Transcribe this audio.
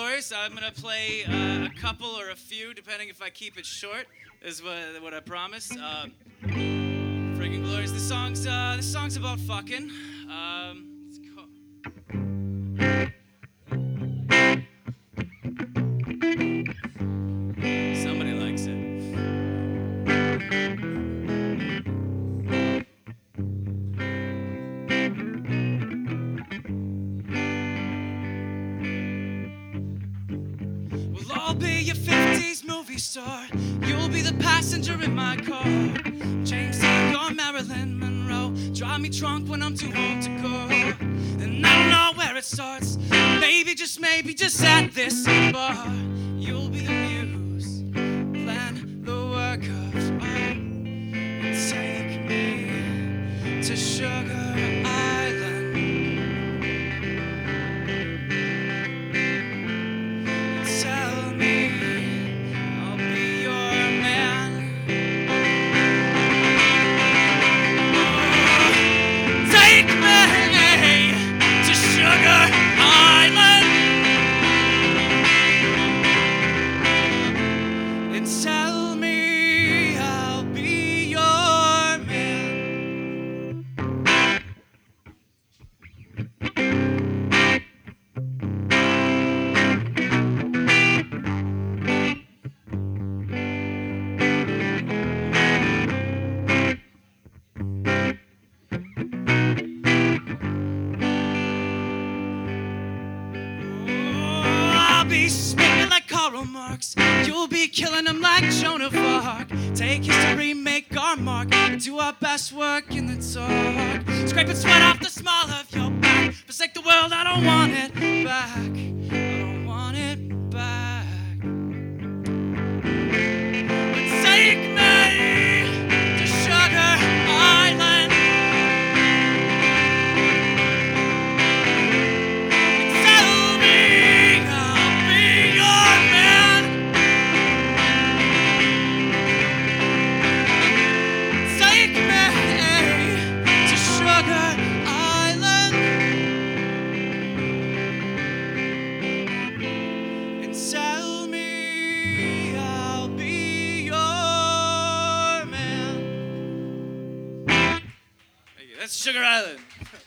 Glorious. I'm gonna play uh, a couple or a few, depending if I keep it short. Is what, what I promised. Um, Freaking Glorious. This song's uh, this song's about fucking. Um, be your 50s movie star. You'll be the passenger in my car. James Dean or Marilyn Monroe. Drive me drunk when I'm too old to go. And I don't know where it starts. Maybe, just maybe, just at this bar. You'll be the muse. Plan the work of art. Take me to Sugar Island. Be spitting like Karl Marx. You'll be killing them like Joan of Arc. Take history, make our mark, and do our best work in the dark. Scraping sweat off the small of your back. Forsake the world, I don't want it back. That's Sugar Island.